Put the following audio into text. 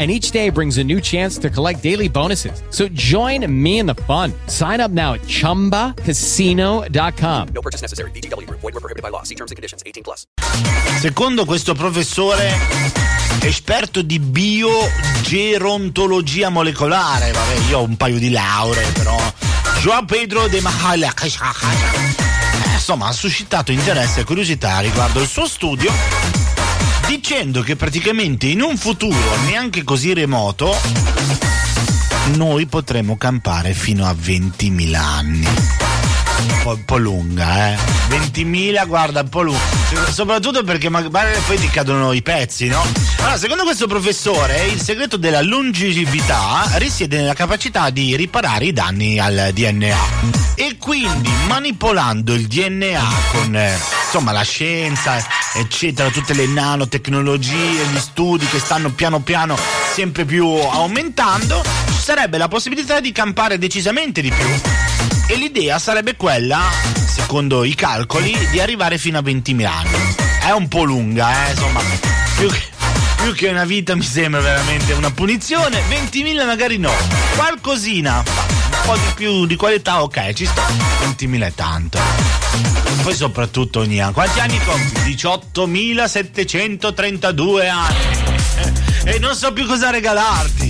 And each day brings a new chance to collect daily bonuses. So join me in the fun. Sign up now at chumbacasino.com. No purchase necessary. Group. Void were prohibited by law. See terms and conditions. 18 plus. Secondo questo professore esperto di biogerontologia molecolare, vabbè, io ho un paio di lauree, però Joao Pedro de Mahala eh, insomma ha suscitato interesse e curiosità riguardo il suo studio dicendo che praticamente in un futuro neanche così remoto noi potremo campare fino a 20.000 anni. Un po', un po' lunga, eh. 20.000, guarda, un po' lunga. Soprattutto perché magari poi ti cadono i pezzi, no? Allora, secondo questo professore, il segreto della longevità risiede nella capacità di riparare i danni al DNA. E quindi manipolando il DNA con eh, insomma la scienza, eccetera, tutte le nanotecnologie, gli studi che stanno piano piano sempre più aumentando, ci sarebbe la possibilità di campare decisamente di più. E l'idea sarebbe quella, secondo i calcoli, di arrivare fino a 20.000 anni. È un po' lunga, eh, insomma, più che, più che una vita mi sembra veramente una punizione. 20.000 magari no, qualcosina, po' di più di qualità, ok, ci sto. 20.000 è tanto. Poi soprattutto ogni anno. Quanti anni compi? 18.732 anni. E non so più cosa regalarti.